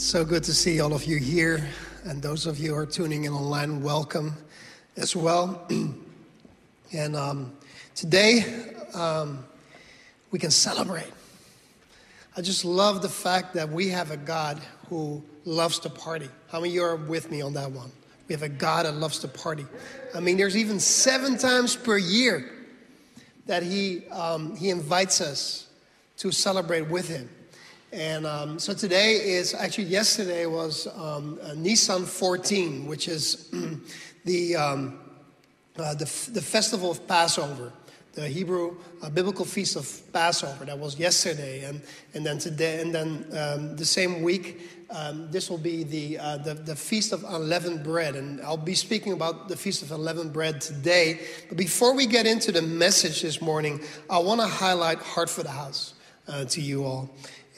So good to see all of you here, and those of you who are tuning in online, welcome as well. and um, today um, we can celebrate. I just love the fact that we have a God who loves to party. How many of you are with me on that one? We have a God that loves to party. I mean, there's even seven times per year that He, um, he invites us to celebrate with Him. And um, so today is actually yesterday was um, Nisan 14, which is the, um, uh, the, the festival of Passover, the Hebrew uh, biblical feast of Passover. That was yesterday, and and then today, and then um, the same week. Um, this will be the, uh, the, the Feast of Unleavened Bread, and I'll be speaking about the Feast of Unleavened Bread today. But before we get into the message this morning, I want to highlight Heart for the House uh, to you all.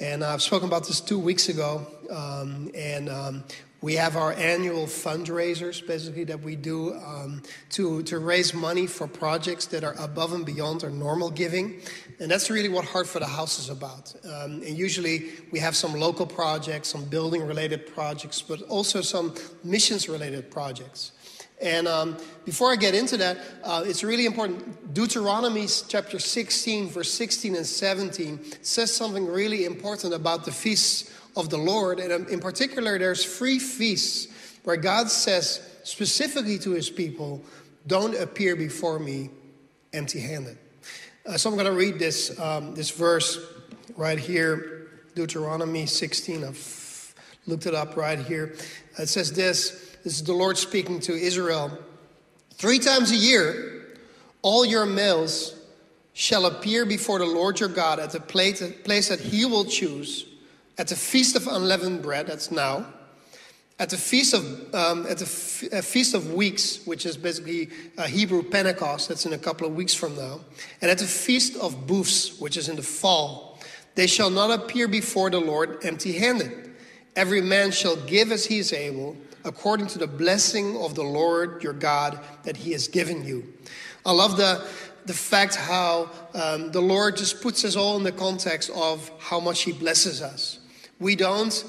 And I've spoken about this two weeks ago. Um, and um, we have our annual fundraisers, basically, that we do um, to, to raise money for projects that are above and beyond our normal giving. And that's really what Heart for the House is about. Um, and usually we have some local projects, some building related projects, but also some missions related projects. And um, before I get into that, uh, it's really important. Deuteronomy chapter 16, verse 16 and 17 says something really important about the feasts of the Lord. And um, in particular, there's three feasts where God says specifically to his people, Don't appear before me empty handed. Uh, so I'm going to read this, um, this verse right here, Deuteronomy 16. I've looked it up right here. It says this. This is the Lord speaking to Israel. Three times a year, all your males shall appear before the Lord your God at the place that he will choose, at the feast of unleavened bread, that's now, at the feast of um, at the uh, feast of weeks, which is basically a Hebrew Pentecost, that's in a couple of weeks from now, and at the feast of booths, which is in the fall, they shall not appear before the Lord empty-handed. Every man shall give as he is able according to the blessing of the Lord your God that he has given you. I love the, the fact how um, the Lord just puts us all in the context of how much he blesses us. We don't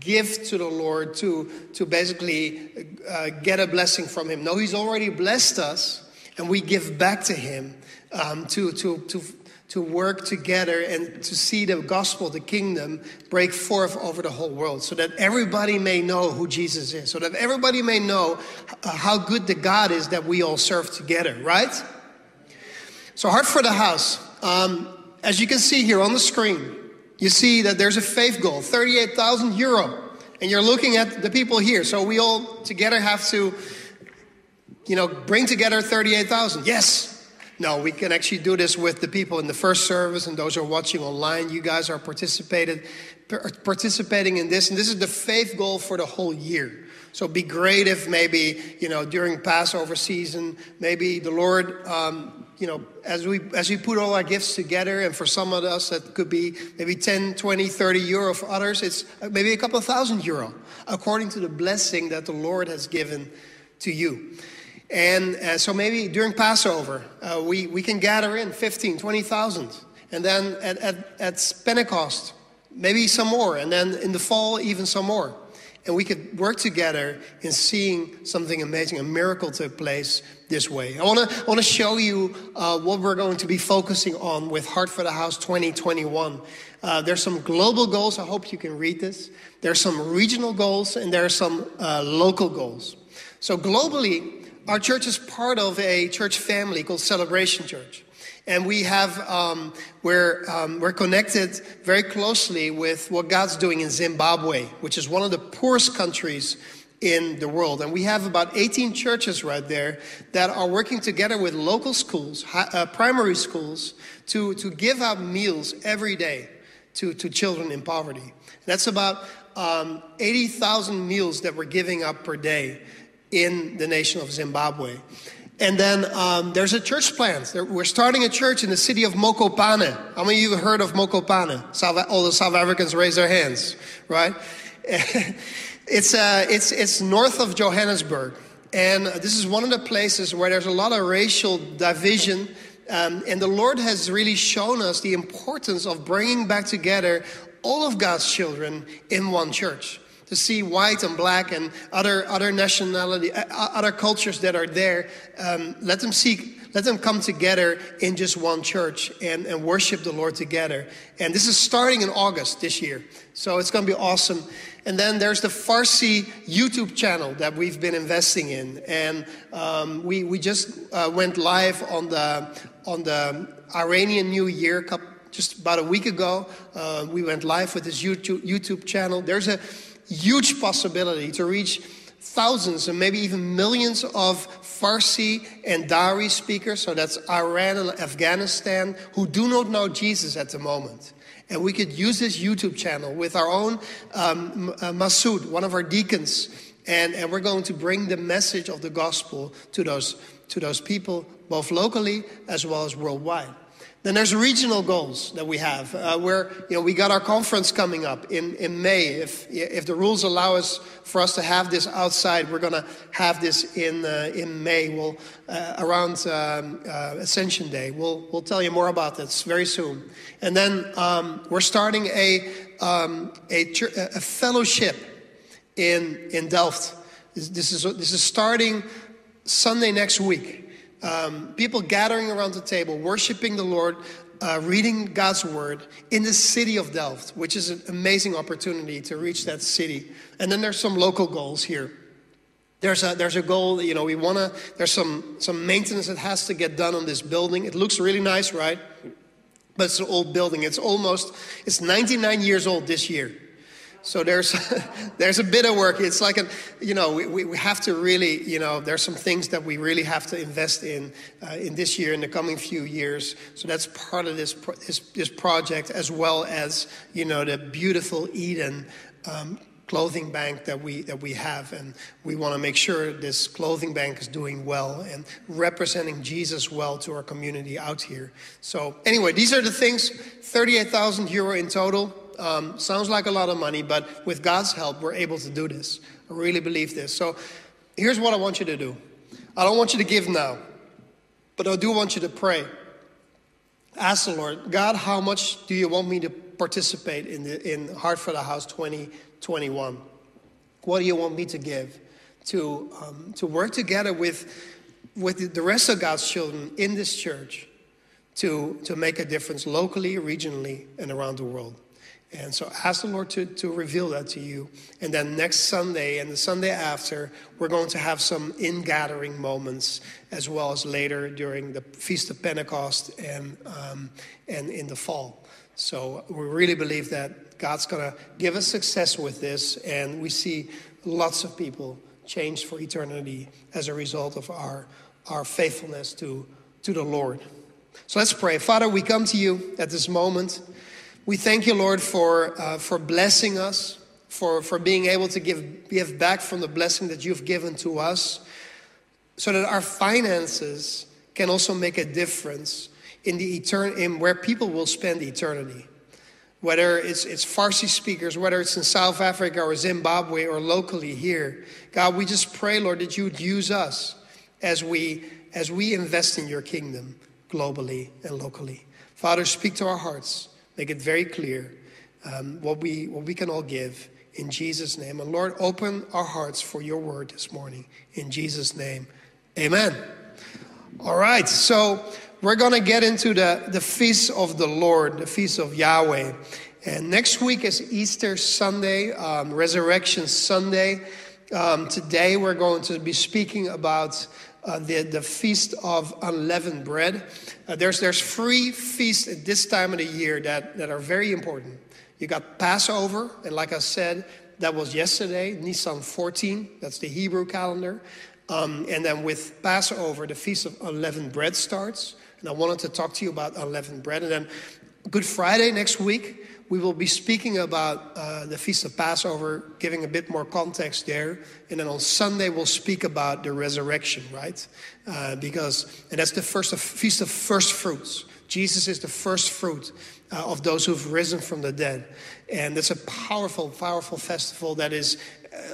give to the Lord to, to basically uh, get a blessing from him. No, he's already blessed us, and we give back to him um, to, to, to, to work together and to see the gospel, the kingdom, break forth over the whole world so that everybody may know who Jesus is, so that everybody may know how good the God is that we all serve together, right? So, Heart for the House. Um, as you can see here on the screen, you see that there's a faith goal 38,000 euro. And you're looking at the people here. So, we all together have to, you know, bring together 38,000. Yes, no, we can actually do this with the people in the first service and those who are watching online. You guys are participated, participating in this, and this is the faith goal for the whole year. So be great if maybe, you know, during Passover season, maybe the Lord, um, you know, as we, as we put all our gifts together, and for some of us that could be maybe 10, 20, 30 euro. For others, it's maybe a couple thousand euro, according to the blessing that the Lord has given to you. And uh, so maybe during Passover, uh, we, we can gather in 15, 20,000. And then at, at, at Pentecost, maybe some more. And then in the fall, even some more. And we could work together in seeing something amazing, a miracle take place this way. I want to I want to show you uh, what we're going to be focusing on with Heart for the House 2021. Uh, there's some global goals. I hope you can read this. There's some regional goals and there are some uh, local goals. So globally, our church is part of a church family called Celebration Church. And we have, um, we're, um, we're connected very closely with what God's doing in Zimbabwe, which is one of the poorest countries in the world. And we have about 18 churches right there that are working together with local schools, uh, primary schools, to, to give out meals every day to, to children in poverty. That's about um, 80,000 meals that we're giving up per day in the nation of Zimbabwe. And then um, there's a church plant. We're starting a church in the city of Mokopane. How many of you have heard of Mokopane? South, all the South Africans raise their hands, right? it's, uh, it's, it's north of Johannesburg. And this is one of the places where there's a lot of racial division. Um, and the Lord has really shown us the importance of bringing back together all of God's children in one church to see white and black and other other nationality, uh, uh, other cultures that are there. Um, let them seek. Let them come together in just one church and, and worship the Lord together. And this is starting in August this year. So it's going to be awesome. And then there's the Farsi YouTube channel that we've been investing in. And um, we, we just uh, went live on the, on the Iranian New Year couple, just about a week ago. Uh, we went live with this YouTube, YouTube channel. There's a huge possibility to reach thousands and maybe even millions of Farsi and Dari speakers, so that's Iran and Afghanistan, who do not know Jesus at the moment. And we could use this YouTube channel with our own um, uh, Masood, one of our deacons, and, and we're going to bring the message of the gospel to those, to those people, both locally as well as worldwide. Then there's regional goals that we have. Uh, where you know we got our conference coming up in, in May. If if the rules allow us for us to have this outside, we're going to have this in uh, in May. We'll uh, around um, uh, Ascension Day. We'll we'll tell you more about this very soon. And then um, we're starting a um, a, a fellowship in in Delft. This, this is this is starting Sunday next week um, people gathering around the table, worshiping the Lord, uh, reading God's word in the city of Delft, which is an amazing opportunity to reach that city. And then there's some local goals here. There's a, there's a goal, you know, we want to, there's some, some maintenance that has to get done on this building. It looks really nice, right? But it's an old building. It's almost, it's 99 years old this year. So there's there's a bit of work. It's like a, you know, we, we have to really, you know, there's some things that we really have to invest in uh, in this year, in the coming few years. So that's part of this this, this project, as well as you know the beautiful Eden. Um, clothing bank that we that we have and we want to make sure this clothing bank is doing well and representing Jesus well to our community out here. So anyway, these are the things 38,000 euro in total. Um, sounds like a lot of money, but with God's help, we're able to do this. I really believe this. So here's what I want you to do I don't want you to give now, but I do want you to pray. Ask the Lord, God, how much do you want me to participate in, the, in Heart for the House 2021? What do you want me to give? To, um, to work together with, with the rest of God's children in this church to, to make a difference locally, regionally, and around the world. And so ask the Lord to, to reveal that to you. And then next Sunday and the Sunday after, we're going to have some in gathering moments as well as later during the Feast of Pentecost and, um, and in the fall. So we really believe that God's going to give us success with this. And we see lots of people changed for eternity as a result of our, our faithfulness to, to the Lord. So let's pray. Father, we come to you at this moment. We thank you, Lord, for, uh, for blessing us, for, for being able to give, give back from the blessing that you've given to us, so that our finances can also make a difference in, the etern- in where people will spend eternity. Whether it's, it's Farsi speakers, whether it's in South Africa or Zimbabwe or locally here. God, we just pray, Lord, that you would use us as we, as we invest in your kingdom globally and locally. Father, speak to our hearts make it very clear um, what, we, what we can all give in Jesus' name. And Lord, open our hearts for your word this morning. In Jesus' name, amen. All right, so we're going to get into the, the feast of the Lord, the feast of Yahweh. And next week is Easter Sunday, um, Resurrection Sunday. Um, today we're going to be speaking about uh, the, the feast of unleavened bread. Uh, there's, there's three feasts at this time of the year that, that are very important. You got Passover, and like I said, that was yesterday, Nisan 14. That's the Hebrew calendar. Um, and then with Passover, the Feast of Unleavened Bread starts. And I wanted to talk to you about unleavened bread. And then Good Friday next week, we will be speaking about uh, the Feast of Passover, giving a bit more context there. And then on Sunday, we'll speak about the resurrection, right? Uh, because, and that's the first of, Feast of First Fruits. Jesus is the first fruit uh, of those who've risen from the dead. And it's a powerful, powerful festival that is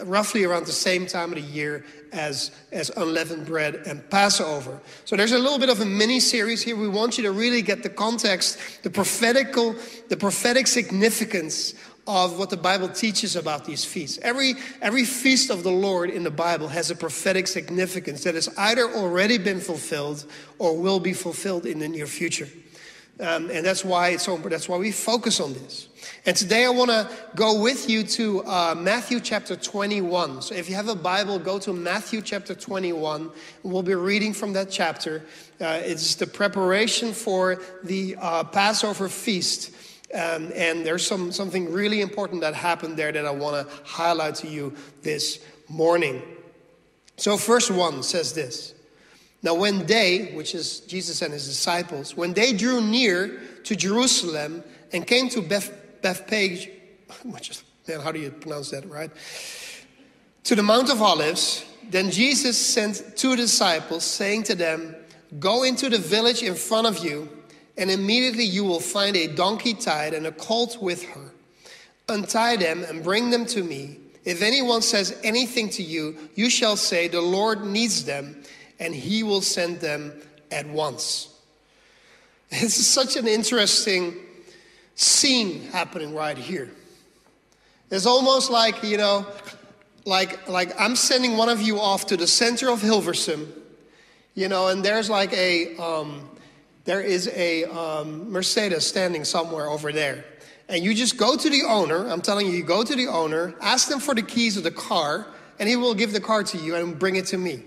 roughly around the same time of the year as, as unleavened bread and Passover. So there's a little bit of a mini series here. We want you to really get the context, the prophetical, the prophetic significance of what the Bible teaches about these feasts. Every, every feast of the Lord in the Bible has a prophetic significance that has either already been fulfilled or will be fulfilled in the near future. Um, and that's why it's so that's why we focus on this. And today I want to go with you to uh, Matthew chapter 21. So if you have a Bible, go to Matthew chapter 21. We'll be reading from that chapter. Uh, it's the preparation for the uh, Passover feast. Um, and there's some, something really important that happened there that I want to highlight to you this morning. So, first one says this Now, when they, which is Jesus and his disciples, when they drew near to Jerusalem and came to Beth, Bethphage, which is, man, how do you pronounce that, right? To the Mount of Olives, then Jesus sent two disciples, saying to them, Go into the village in front of you and immediately you will find a donkey tied and a colt with her. Untie them and bring them to me. If anyone says anything to you, you shall say, The Lord needs them, and he will send them at once. This is such an interesting scene happening right here. It's almost like, you know, like, like I'm sending one of you off to the center of Hilversum, you know, and there's like a, um, there is a um, Mercedes standing somewhere over there. And you just go to the owner. I'm telling you, you go to the owner, ask them for the keys of the car, and he will give the car to you and bring it to me.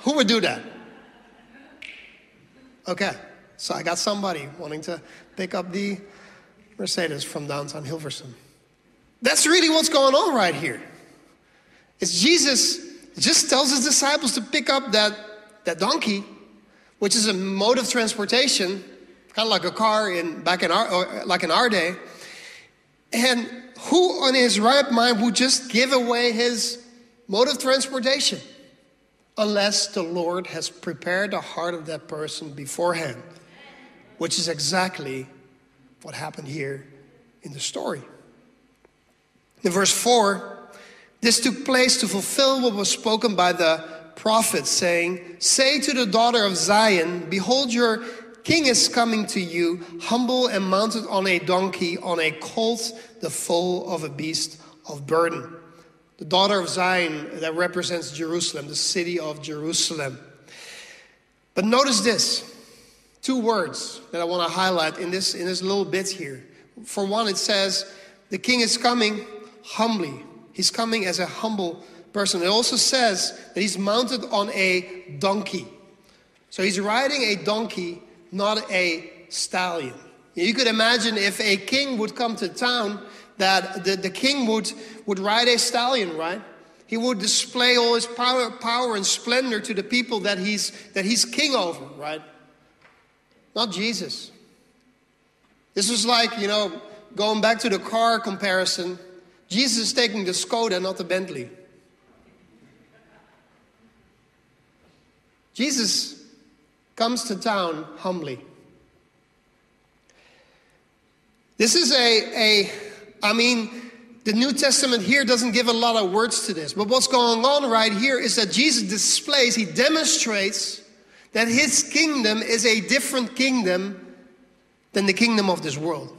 Who would do that? Okay, so I got somebody wanting to pick up the Mercedes from downtown Hilversum. That's really what's going on right here. It's Jesus just tells his disciples to pick up that, that donkey which is a mode of transportation, kind of like a car in back in our like in our day. And who on his right mind would just give away his mode of transportation unless the Lord has prepared the heart of that person beforehand, which is exactly what happened here in the story. In verse 4, this took place to fulfill what was spoken by the prophet, saying, Say to the daughter of Zion, Behold, your king is coming to you, humble and mounted on a donkey, on a colt, the foal of a beast of burden. The daughter of Zion that represents Jerusalem, the city of Jerusalem. But notice this two words that I want to highlight in this, in this little bit here. For one, it says, The king is coming humbly. He's coming as a humble person. It also says that he's mounted on a donkey. So he's riding a donkey, not a stallion. You could imagine if a king would come to town, that the, the king would, would ride a stallion, right? He would display all his power, power and splendor to the people that he's, that he's king over, right? Not Jesus. This was like, you know, going back to the car comparison. Jesus is taking the Skoda, not the Bentley. Jesus comes to town humbly. This is a, a, I mean, the New Testament here doesn't give a lot of words to this, but what's going on right here is that Jesus displays, he demonstrates that his kingdom is a different kingdom than the kingdom of this world.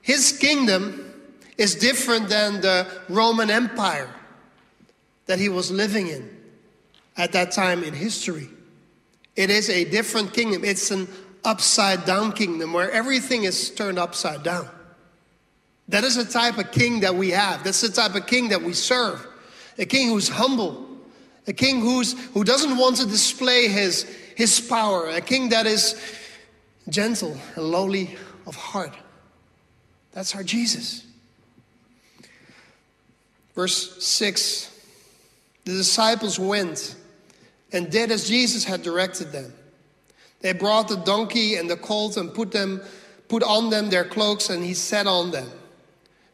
His kingdom is different than the Roman Empire that he was living in at that time in history. It is a different kingdom. It's an upside down kingdom where everything is turned upside down. That is the type of king that we have. That's the type of king that we serve. A king who's humble, a king who's, who doesn't want to display his, his power, a king that is gentle and lowly of heart. That's our Jesus. Verse 6 The disciples went and did as Jesus had directed them. They brought the donkey and the colt and put them put on them their cloaks and he sat on them.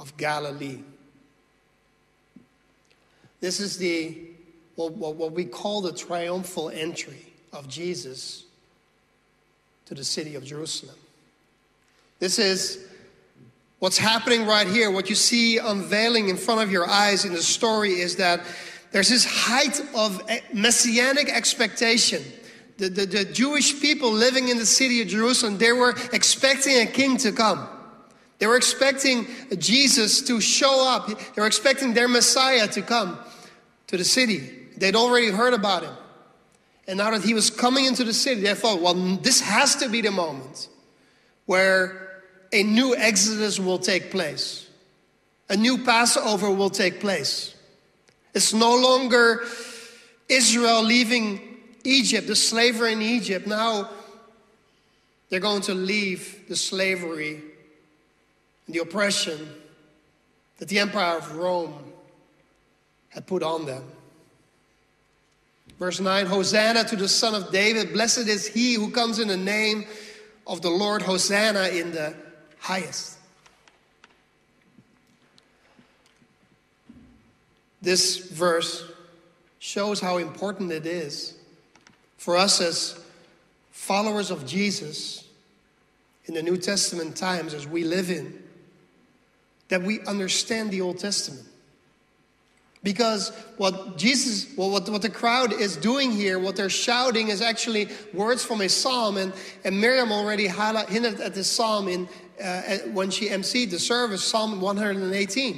of Galilee. This is the what what we call the triumphal entry of Jesus to the city of Jerusalem. This is what's happening right here. What you see unveiling in front of your eyes in the story is that there's this height of messianic expectation. The, the, the, Jewish people living in the city of Jerusalem, they were expecting a king to come. They were expecting Jesus to show up. They were expecting their Messiah to come to the city. They'd already heard about him. And now that he was coming into the city, they thought, well, this has to be the moment where a new exodus will take place. A new Passover will take place. It's no longer Israel leaving Egypt, the slavery in Egypt. Now they're going to leave the slavery the oppression that the empire of Rome had put on them. Verse 9 Hosanna to the Son of David. Blessed is he who comes in the name of the Lord. Hosanna in the highest. This verse shows how important it is for us as followers of Jesus in the New Testament times as we live in that we understand the Old Testament. Because what Jesus, well, what, what the crowd is doing here, what they're shouting is actually words from a psalm. And, and Miriam already highlight, hinted at this psalm in, uh, when she emceed the service, Psalm 118.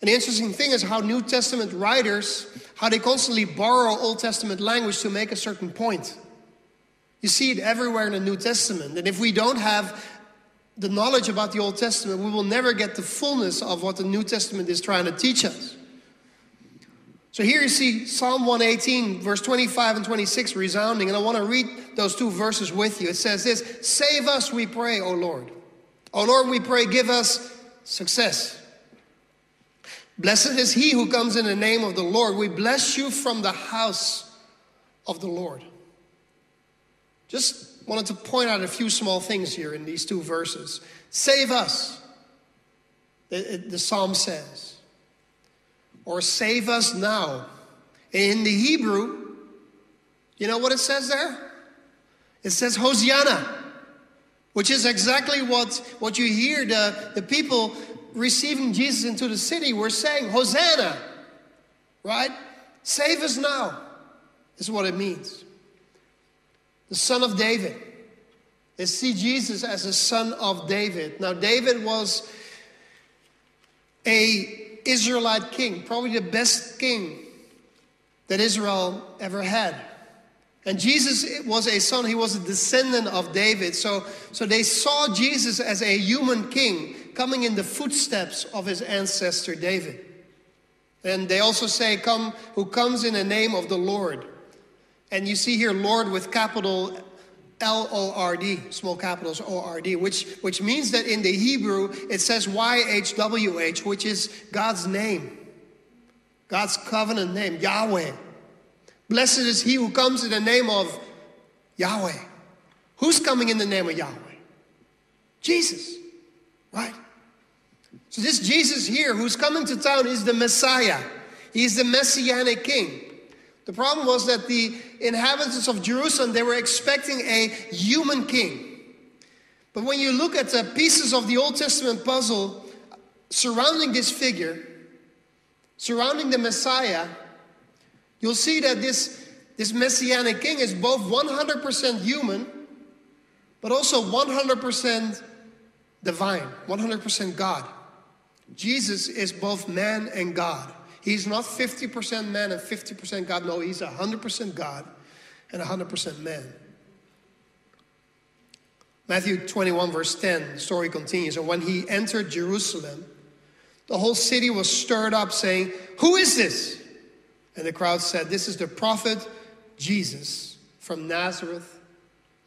And the interesting thing is how New Testament writers, how they constantly borrow Old Testament language to make a certain point. You see it everywhere in the New Testament. And if we don't have the knowledge about the Old Testament, we will never get the fullness of what the New Testament is trying to teach us. So here you see Psalm 118, verse 25 and 26 resounding, and I want to read those two verses with you. It says this Save us, we pray, O Lord. O Lord, we pray, give us success. Blessed is he who comes in the name of the Lord. We bless you from the house of the Lord. Just wanted to point out a few small things here in these two verses. Save us, the, the psalm says, or save us now. In the Hebrew, you know what it says there? It says Hosanna, which is exactly what, what you hear the, the people receiving Jesus into the city were saying, Hosanna, right? Save us now, is what it means the son of David. They see Jesus as a son of David. Now, David was a Israelite king, probably the best king that Israel ever had. And Jesus was a son, he was a descendant of David. So, so they saw Jesus as a human king coming in the footsteps of his ancestor David. And they also say, Come, who comes in the name of the Lord. And you see here Lord with capital L O R D, small capitals O R D, which, which means that in the Hebrew it says Y H W H, which is God's name, God's covenant name, Yahweh. Blessed is he who comes in the name of Yahweh. Who's coming in the name of Yahweh? Jesus, right? So, this Jesus here who's coming to town is the Messiah. He's the Messianic King. The problem was that the inhabitants of Jerusalem, they were expecting a human king. But when you look at the pieces of the Old Testament puzzle surrounding this figure, surrounding the Messiah, you'll see that this, this messianic king is both 100% human, but also 100% divine, 100% God. Jesus is both man and God. He's not 50% man and 50% God. No, he's 100% God and 100% man. Matthew 21, verse 10, the story continues. And when he entered Jerusalem, the whole city was stirred up, saying, Who is this? And the crowd said, This is the prophet Jesus from Nazareth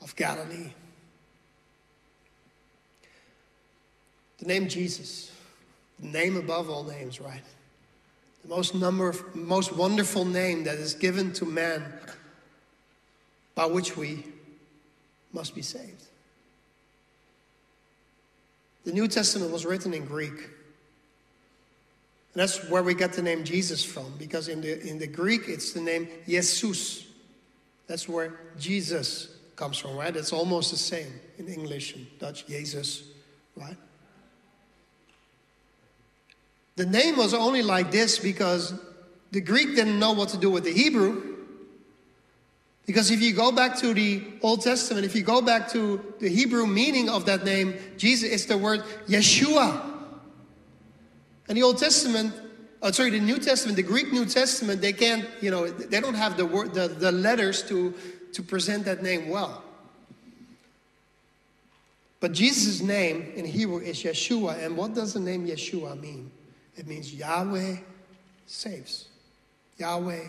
of Galilee. The name Jesus, the name above all names, right? The most number, most wonderful name that is given to man by which we must be saved. The New Testament was written in Greek. And that's where we get the name Jesus from, because in the, in the Greek it's the name Jesus. That's where Jesus comes from, right? It's almost the same in English and Dutch, Jesus, right? The name was only like this because the Greek didn't know what to do with the Hebrew. Because if you go back to the Old Testament, if you go back to the Hebrew meaning of that name, Jesus, it's the word Yeshua. And the Old Testament, oh, sorry, the New Testament, the Greek New Testament, they can't, you know, they don't have the word, the, the letters to, to present that name well. But Jesus' name in Hebrew is Yeshua. And what does the name Yeshua mean? It means Yahweh saves. Yahweh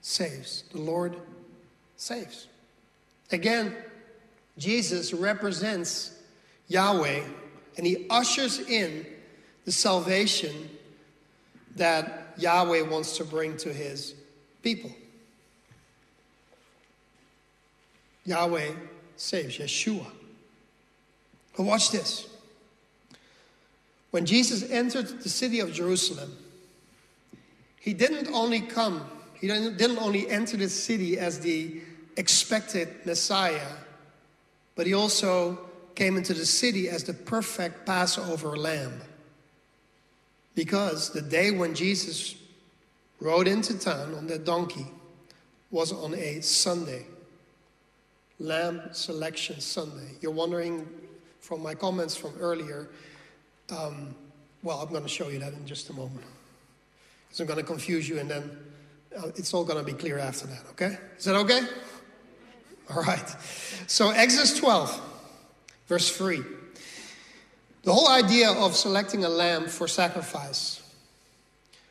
saves. The Lord saves. Again, Jesus represents Yahweh and he ushers in the salvation that Yahweh wants to bring to his people. Yahweh saves, Yeshua. But watch this. When Jesus entered the city of Jerusalem, he didn't only come, he didn't only enter the city as the expected Messiah, but he also came into the city as the perfect Passover lamb. Because the day when Jesus rode into town on that donkey was on a Sunday, Lamb Selection Sunday. You're wondering from my comments from earlier, um, well, I'm going to show you that in just a moment. Because I'm going to confuse you and then uh, it's all going to be clear after that, okay? Is that okay? All right. So, Exodus 12, verse 3. The whole idea of selecting a lamb for sacrifice,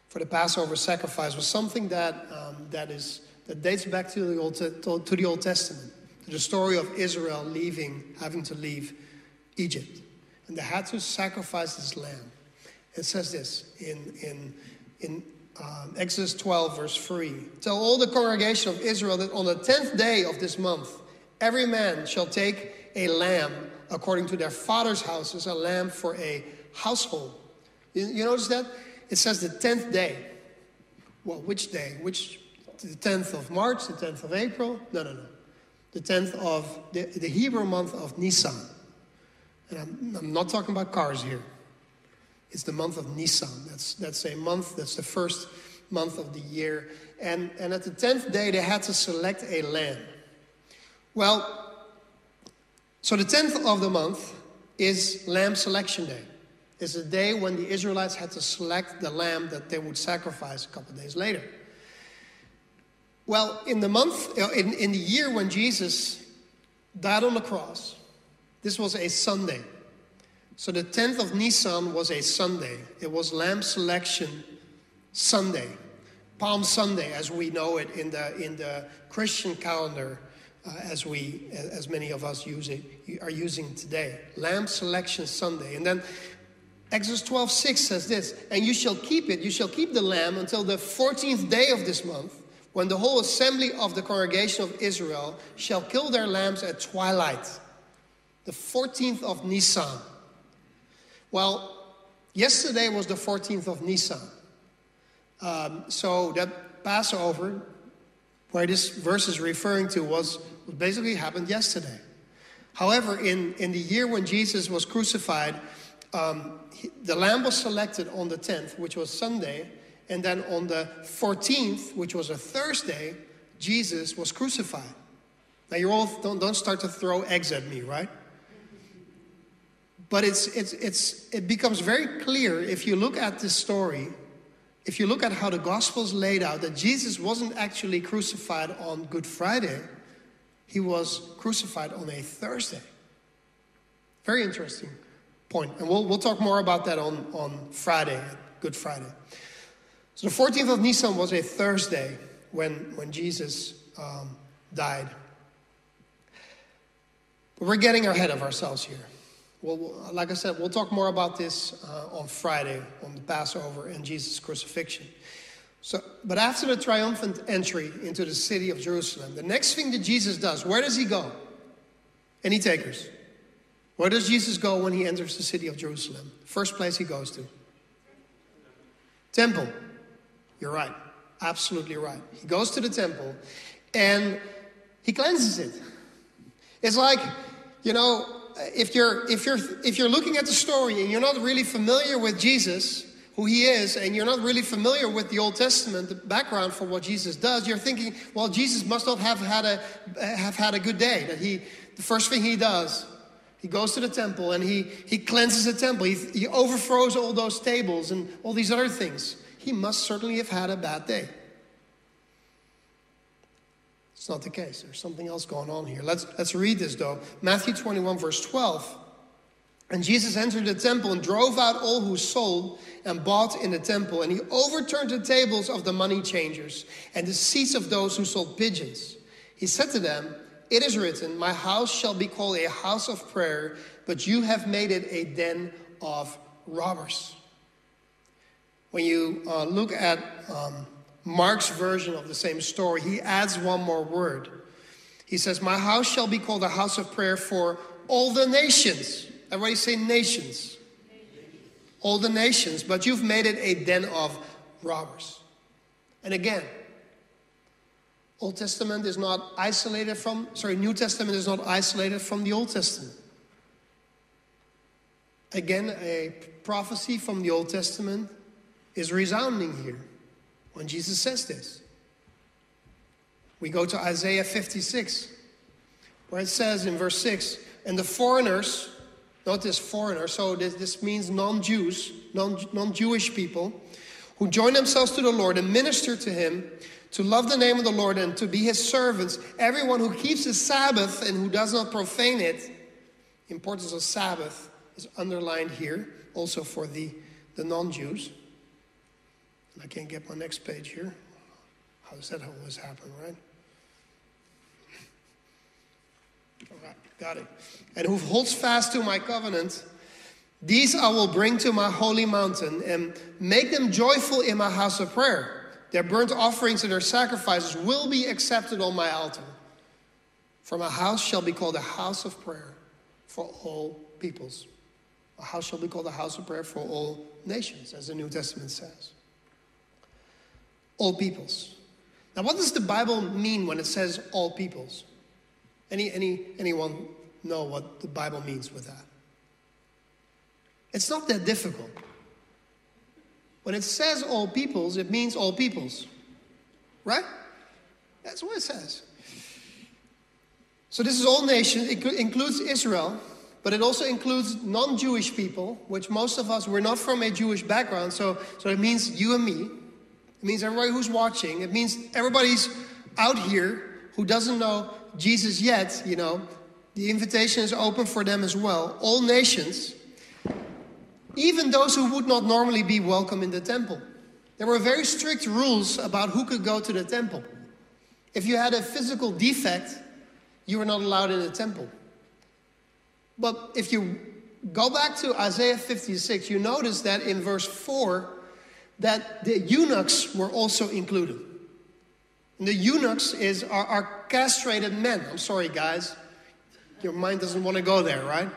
for the Passover sacrifice, was something that, um, that, is, that dates back to the, Old, to the Old Testament. The story of Israel leaving, having to leave Egypt. And they had to sacrifice this lamb. It says this in, in, in um, Exodus 12, verse 3. Tell all the congregation of Israel that on the 10th day of this month, every man shall take a lamb according to their father's houses, a lamb for a household. You, you notice that? It says the 10th day. Well, which day? Which, the 10th of March, the 10th of April? No, no, no. The 10th of the, the Hebrew month of Nisan. And I'm, I'm not talking about cars here. It's the month of Nisan. That's, that's a month, that's the first month of the year. And, and at the 10th day, they had to select a lamb. Well, so the 10th of the month is Lamb Selection Day. It's a day when the Israelites had to select the lamb that they would sacrifice a couple days later. Well, in the month, uh, in, in the year when Jesus died on the cross, this was a Sunday. So the 10th of Nisan was a Sunday. It was Lamb Selection Sunday. Palm Sunday, as we know it in the, in the Christian calendar, uh, as, we, as many of us use it, are using today. Lamb Selection Sunday. And then Exodus 12 6 says this, and you shall keep it, you shall keep the lamb until the 14th day of this month, when the whole assembly of the congregation of Israel shall kill their lambs at twilight the 14th of Nisan. Well, yesterday was the 14th of Nisan. Um, so that Passover, where this verse is referring to, was basically happened yesterday. However, in, in the year when Jesus was crucified, um, he, the lamb was selected on the 10th, which was Sunday, and then on the 14th, which was a Thursday, Jesus was crucified. Now, you all don't, don't start to throw eggs at me, right? But it's, it's, it's, it becomes very clear if you look at this story, if you look at how the Gospels laid out, that Jesus wasn't actually crucified on Good Friday, he was crucified on a Thursday. Very interesting point. And we'll, we'll talk more about that on, on Friday, Good Friday. So the 14th of Nisan was a Thursday when, when Jesus um, died. But we're getting ahead of ourselves here. Well, like I said, we'll talk more about this uh, on Friday on the Passover and Jesus' crucifixion. So, but after the triumphant entry into the city of Jerusalem, the next thing that Jesus does, where does he go? Any takers? Where does Jesus go when he enters the city of Jerusalem? First place he goes to. Temple. You're right. Absolutely right. He goes to the temple and he cleanses it. It's like, you know, if you're if you're if you're looking at the story and you're not really familiar with Jesus, who he is, and you're not really familiar with the Old Testament the background for what Jesus does, you're thinking, well, Jesus must not have had a have had a good day. That he the first thing he does, he goes to the temple and he he cleanses the temple. He, he overthrows all those tables and all these other things. He must certainly have had a bad day. It's not the case. There's something else going on here. Let's, let's read this though. Matthew 21, verse 12. And Jesus entered the temple and drove out all who sold and bought in the temple. And he overturned the tables of the money changers and the seats of those who sold pigeons. He said to them, It is written, My house shall be called a house of prayer, but you have made it a den of robbers. When you uh, look at um, Mark's version of the same story, he adds one more word. He says, My house shall be called a house of prayer for all the nations. Everybody say nations. All the nations, but you've made it a den of robbers. And again, Old Testament is not isolated from, sorry, New Testament is not isolated from the Old Testament. Again, a prophecy from the Old Testament is resounding here when Jesus says this. We go to Isaiah 56, where it says in verse 6 And the foreigners, not notice foreigner, so this, this means non Jews, non non Jewish people, who join themselves to the Lord and minister to Him, to love the name of the Lord and to be His servants, everyone who keeps the Sabbath and who does not profane it, importance of Sabbath is underlined here, also for the, the non Jews. I can't get my next page here. How does that always happen, right? All right, got it. And who holds fast to my covenant, these I will bring to my holy mountain and make them joyful in my house of prayer. Their burnt offerings and their sacrifices will be accepted on my altar. For my house shall be called a house of prayer for all peoples. A house shall be called a house of prayer for all nations, as the New Testament says all peoples. Now, what does the Bible mean when it says all peoples? Any, any, anyone know what the Bible means with that? It's not that difficult. When it says all peoples, it means all peoples. Right? That's what it says. So this is all nations. It includes Israel, but it also includes non-Jewish people, which most of us, we're not from a Jewish background. So, so it means you and me. It means everybody who's watching. It means everybody's out here who doesn't know Jesus yet, you know. The invitation is open for them as well. All nations, even those who would not normally be welcome in the temple. There were very strict rules about who could go to the temple. If you had a physical defect, you were not allowed in the temple. But if you go back to Isaiah 56, you notice that in verse 4, that the eunuchs were also included. And the eunuchs is are, are castrated men. I'm sorry, guys. Your mind doesn't want to go there, right?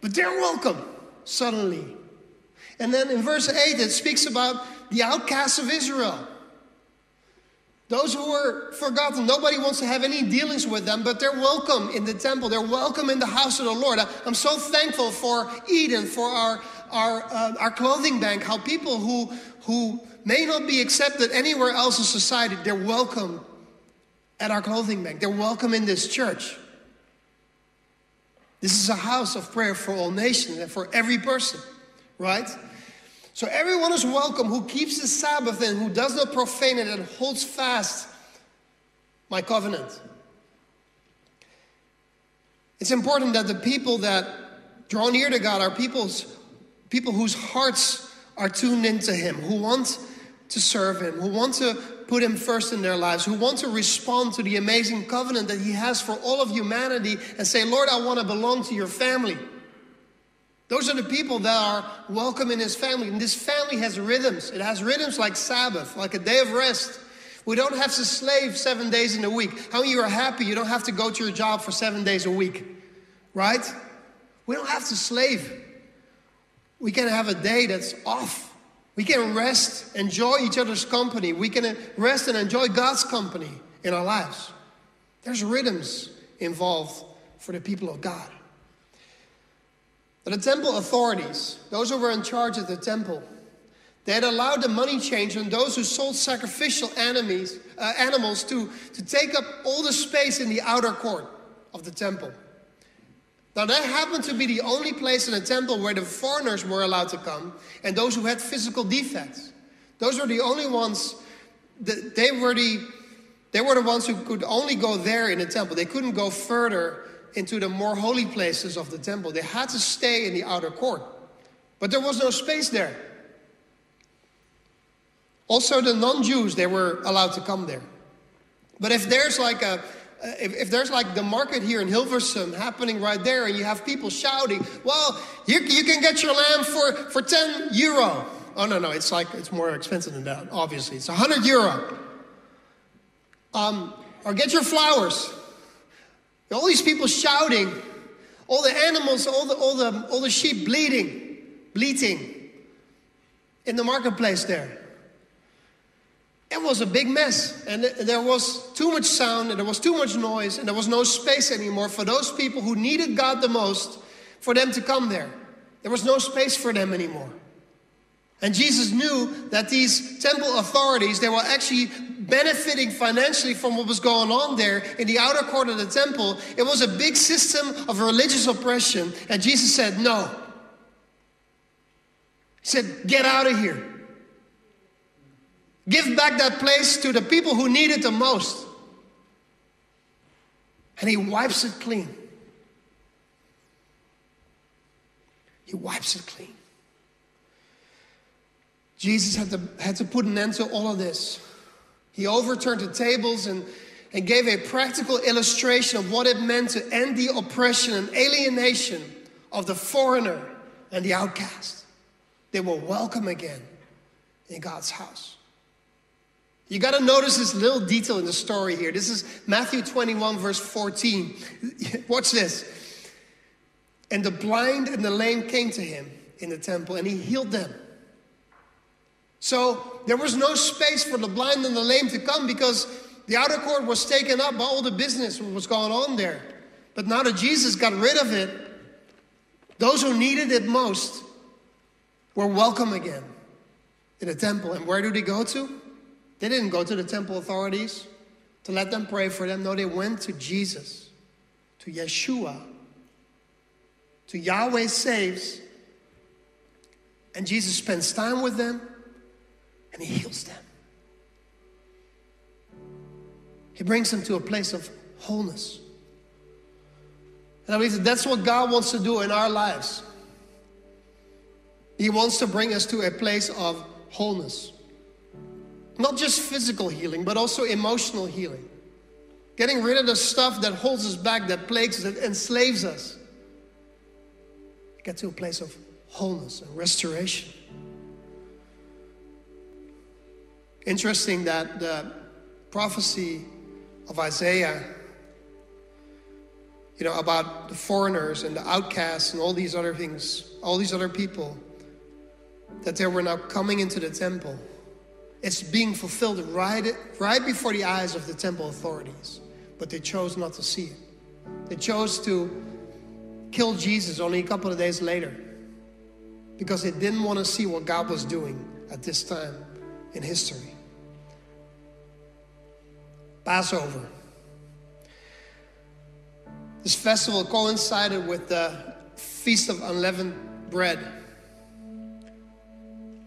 But they're welcome suddenly. And then in verse 8, it speaks about the outcasts of Israel. Those who were forgotten, nobody wants to have any dealings with them, but they're welcome in the temple. They're welcome in the house of the Lord. I'm so thankful for Eden, for our, our, uh, our clothing bank, how people who, who may not be accepted anywhere else in society, they're welcome at our clothing bank. They're welcome in this church. This is a house of prayer for all nations and for every person, right? So everyone is welcome who keeps the Sabbath and who does not profane it and holds fast my covenant. It's important that the people that draw near to God are people's people whose hearts are tuned into Him, who want to serve Him, who want to put Him first in their lives, who want to respond to the amazing covenant that He has for all of humanity and say, Lord, I want to belong to your family. Those are the people that are welcome in his family. And this family has rhythms. It has rhythms like Sabbath, like a day of rest. We don't have to slave seven days in a week. How you are happy you don't have to go to your job for seven days a week? Right? We don't have to slave. We can have a day that's off. We can rest, enjoy each other's company. We can rest and enjoy God's company in our lives. There's rhythms involved for the people of God. But the temple authorities, those who were in charge of the temple, they had allowed the money changer and those who sold sacrificial enemies, uh, animals to, to take up all the space in the outer court of the temple. Now, that happened to be the only place in the temple where the foreigners were allowed to come and those who had physical defects. Those were the only ones, that they were the, they were the ones who could only go there in the temple. They couldn't go further into the more holy places of the temple. They had to stay in the outer court. But there was no space there. Also, the non Jews, they were allowed to come there. But if there's like a if, if, there's like the market here in Hilversum happening right there and you have people shouting, well, you, you can get your lamb for, for 10 euro. Oh, no, no, it's like, it's more expensive than that, obviously. It's 100 euro. Um, or get your flowers. All these people shouting, all the animals, all the, all the, all the sheep bleeding, bleating in the marketplace there. It was a big mess, and there was too much sound, and there was too much noise, and there was no space anymore for those people who needed God the most for them to come there. There was no space for them anymore. And Jesus knew that these temple authorities, they were actually benefiting financially from what was going on there in the outer court of the temple. It was a big system of religious oppression. And Jesus said, No. He said, Get out of here. Give back that place to the people who need it the most. And he wipes it clean. He wipes it clean. Jesus had to, had to put an end to all of this. He overturned the tables and, and gave a practical illustration of what it meant to end the oppression and alienation of the foreigner and the outcast. They were welcome again in God's house. You got to notice this little detail in the story here. This is Matthew 21, verse 14. Watch this. And the blind and the lame came to him in the temple, and he healed them. So there was no space for the blind and the lame to come because the outer court was taken up by all the business what was going on there. But now that Jesus got rid of it, those who needed it most were welcome again in the temple. And where do they go to? They didn't go to the temple authorities to let them pray for them. No, they went to Jesus, to Yeshua, to Yahweh saves. And Jesus spends time with them and he heals them. He brings them to a place of wholeness. And I believe that that's what God wants to do in our lives. He wants to bring us to a place of wholeness. Not just physical healing, but also emotional healing. Getting rid of the stuff that holds us back, that plagues that enslaves us. Get to a place of wholeness and restoration. Interesting that the prophecy of Isaiah, you know, about the foreigners and the outcasts and all these other things, all these other people, that they were now coming into the temple it's being fulfilled right, right before the eyes of the temple authorities, but they chose not to see it. They chose to kill Jesus only a couple of days later because they didn't want to see what God was doing at this time in history. Passover. This festival coincided with the Feast of Unleavened Bread.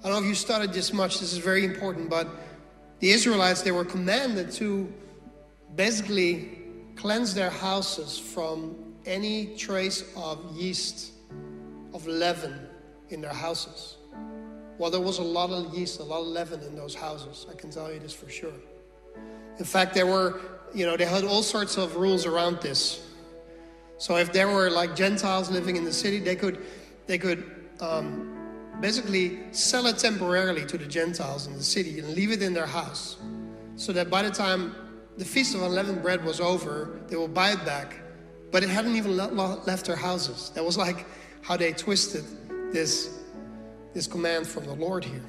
I don't know if you studied this much, this is very important, but the Israelites, they were commanded to basically cleanse their houses from any trace of yeast, of leaven in their houses. Well, there was a lot of yeast, a lot of leaven in those houses. I can tell you this for sure. In fact, there were, you know, they had all sorts of rules around this. So if there were like Gentiles living in the city, they could, they could um, basically sell it temporarily to the Gentiles in the city and leave it in their house so that by the time the Feast of Unleavened Bread was over, they will buy it back but it hadn't even left their houses. That was like how they twisted this, this command from the Lord here.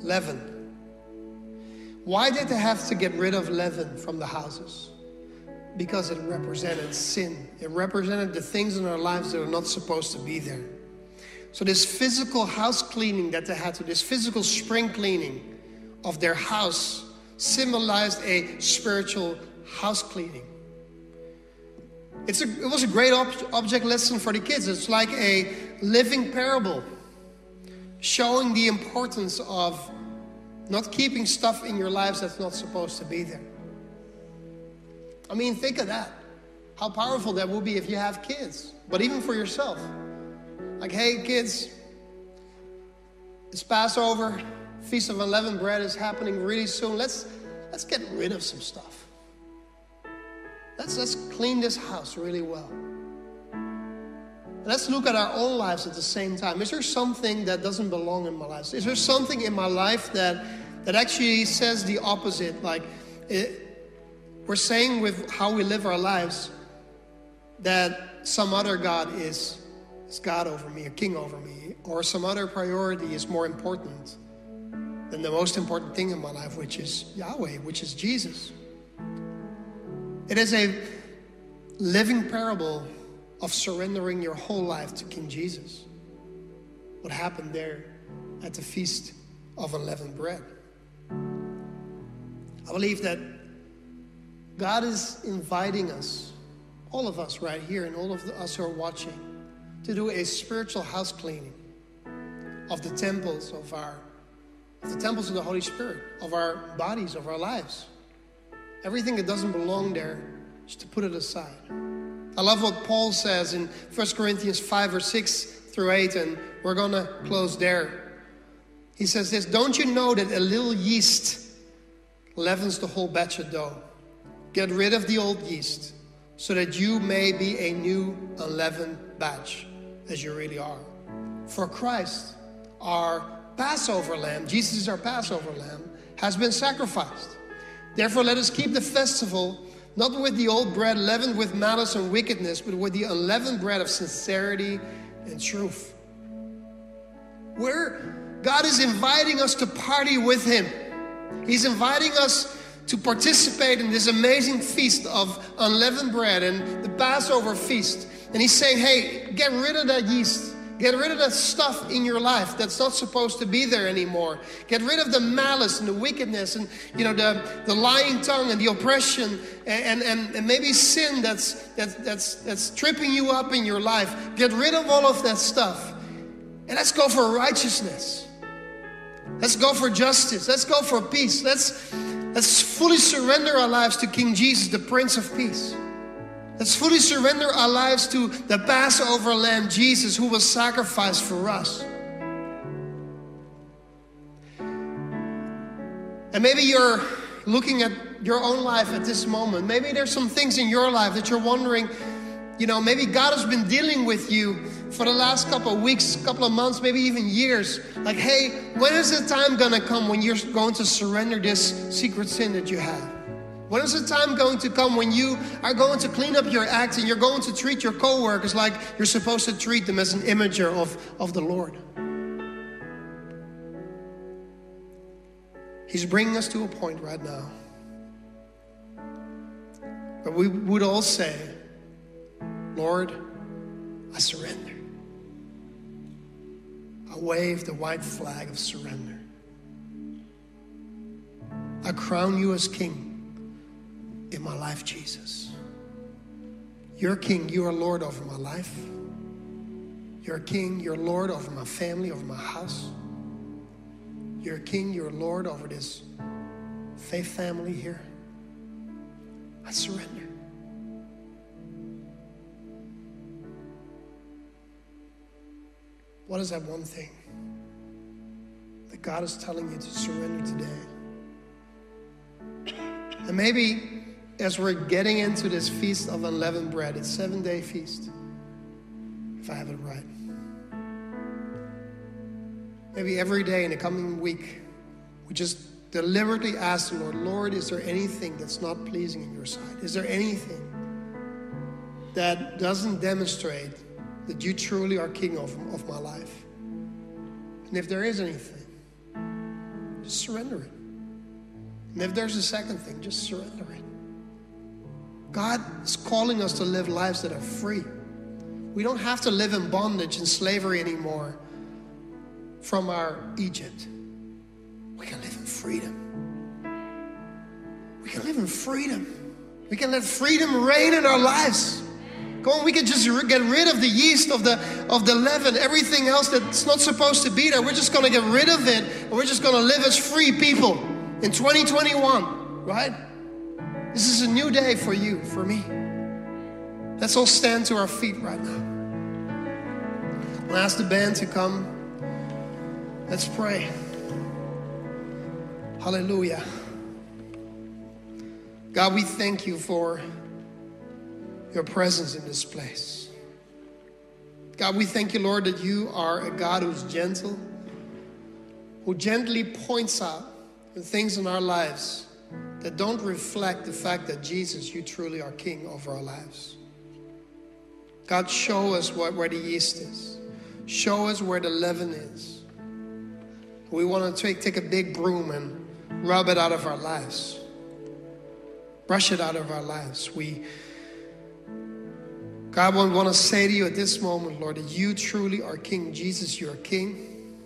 Leaven. Why did they have to get rid of leaven from the houses? Because it represented sin. It represented the things in our lives that are not supposed to be there. So, this physical house cleaning that they had to, this physical spring cleaning of their house, symbolized a spiritual house cleaning. It's a, it was a great ob- object lesson for the kids. It's like a living parable showing the importance of not keeping stuff in your lives that's not supposed to be there. I mean, think of that. How powerful that will be if you have kids, but even for yourself. Like, hey, kids, it's Passover, Feast of Unleavened Bread is happening really soon. Let's, let's get rid of some stuff. Let's, let's clean this house really well. Let's look at our own lives at the same time. Is there something that doesn't belong in my life? Is there something in my life that, that actually says the opposite? Like, it, we're saying with how we live our lives that some other God is, is God over me, a king over me, or some other priority is more important than the most important thing in my life, which is Yahweh, which is Jesus. It is a living parable of surrendering your whole life to King Jesus. What happened there at the Feast of Unleavened Bread. I believe that God is inviting us, all of us right here, and all of us who are watching, to do a spiritual house cleaning of the temples of our of the temples of the Holy Spirit, of our bodies, of our lives. Everything that doesn't belong there, just to put it aside. I love what Paul says in 1 Corinthians 5 or 6 through 8, and we're to close there. He says this Don't you know that a little yeast leavens the whole batch of dough? Get rid of the old yeast so that you may be a new unleavened batch as you really are. For Christ, our Passover lamb, Jesus is our Passover lamb, has been sacrificed. Therefore, let us keep the festival not with the old bread leavened with malice and wickedness, but with the unleavened bread of sincerity and truth. Where God is inviting us to party with Him, He's inviting us to participate in this amazing feast of unleavened bread and the Passover feast. And He's saying, hey, get rid of that yeast. Get rid of that stuff in your life that's not supposed to be there anymore. Get rid of the malice and the wickedness and you know the, the lying tongue and the oppression and, and, and maybe sin that's, that's, that's, that's tripping you up in your life. Get rid of all of that stuff. And let's go for righteousness. Let's go for justice. Let's go for peace. Let's, let's fully surrender our lives to King Jesus, the Prince of Peace. Let's fully surrender our lives to the Passover lamb, Jesus, who was sacrificed for us. And maybe you're looking at your own life at this moment. Maybe there's some things in your life that you're wondering, you know, maybe God has been dealing with you for the last couple of weeks, couple of months, maybe even years. Like, hey, when is the time gonna come when you're going to surrender this secret sin that you have? When is the time going to come when you are going to clean up your act and you're going to treat your coworkers like you're supposed to treat them as an imager of, of the Lord? He's bringing us to a point right now But we would all say, Lord, I surrender. I wave the white flag of surrender. I crown you as king in my life, Jesus. You're king, you are Lord over my life. You're king, you're Lord over my family, over my house. You're king, you're Lord over this faith family here. I surrender. What is that one thing that God is telling you to surrender today? And maybe as we're getting into this feast of unleavened bread, it's seven day feast, if I have it right. Maybe every day in the coming week, we just deliberately ask the Lord, Lord, is there anything that's not pleasing in your sight? Is there anything that doesn't demonstrate that you truly are king of, of my life. And if there is anything, just surrender it. And if there's a second thing, just surrender it. God is calling us to live lives that are free. We don't have to live in bondage and slavery anymore from our Egypt. We can live in freedom. We can live in freedom. We can let freedom reign in our lives. Come on, we can just get rid of the yeast of the of the leaven, everything else that's not supposed to be there. We're just going to get rid of it, and we're just going to live as free people in 2021, right? This is a new day for you, for me. Let's all stand to our feet right now. I'll ask the band to come. Let's pray. Hallelujah. God, we thank you for your presence in this place. God, we thank you, Lord, that you are a God who's gentle, who gently points out the things in our lives that don't reflect the fact that Jesus, you truly are King over our lives. God, show us what, where the yeast is. Show us where the leaven is. We want to take, take a big broom and rub it out of our lives, brush it out of our lives. We, God, we want to say to you at this moment, Lord, that you truly are King. Jesus, you are King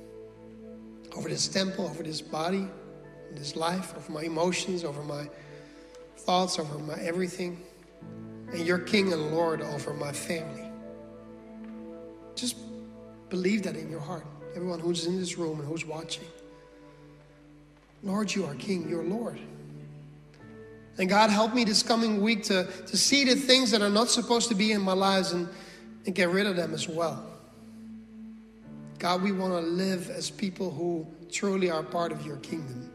over this temple, over this body, this life, over my emotions, over my thoughts, over my everything and you're King and Lord over my family. Just believe that in your heart. Everyone who's in this room and who's watching. Lord, you are King, you're Lord. And God, help me this coming week to, to see the things that are not supposed to be in my lives and, and get rid of them as well. God, we want to live as people who truly are part of your kingdom.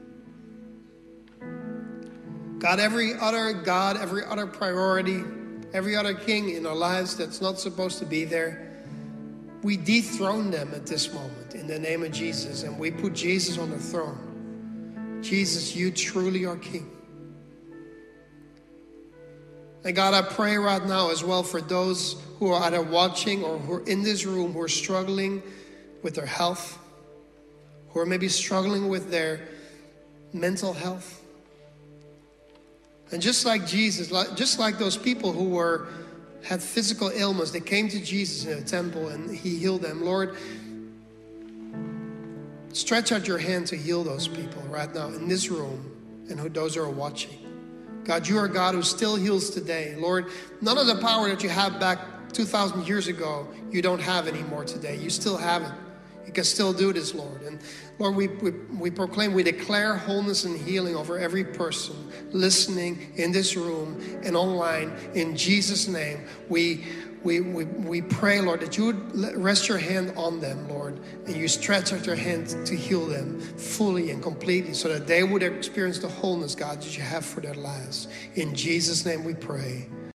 God, every other God, every other priority, every other king in our lives that's not supposed to be there, we dethrone them at this moment in the name of Jesus and we put Jesus on the throne. Jesus, you truly are king. And God, I pray right now as well for those who are either watching or who are in this room who are struggling with their health, who are maybe struggling with their mental health. And just like Jesus, just like those people who were had physical ailments, they came to Jesus in a temple and he healed them. Lord, stretch out your hand to heal those people right now in this room and who those who are watching. God, you are God who still heals today. Lord, none of the power that you have back 2,000 years ago, you don't have anymore today. You still have it. Can still do this, Lord. And Lord, we, we, we proclaim, we declare wholeness and healing over every person listening in this room and online. In Jesus' name, we, we, we, we pray, Lord, that you would rest your hand on them, Lord, and you stretch out your hand to heal them fully and completely so that they would experience the wholeness, God, that you have for their lives. In Jesus' name we pray.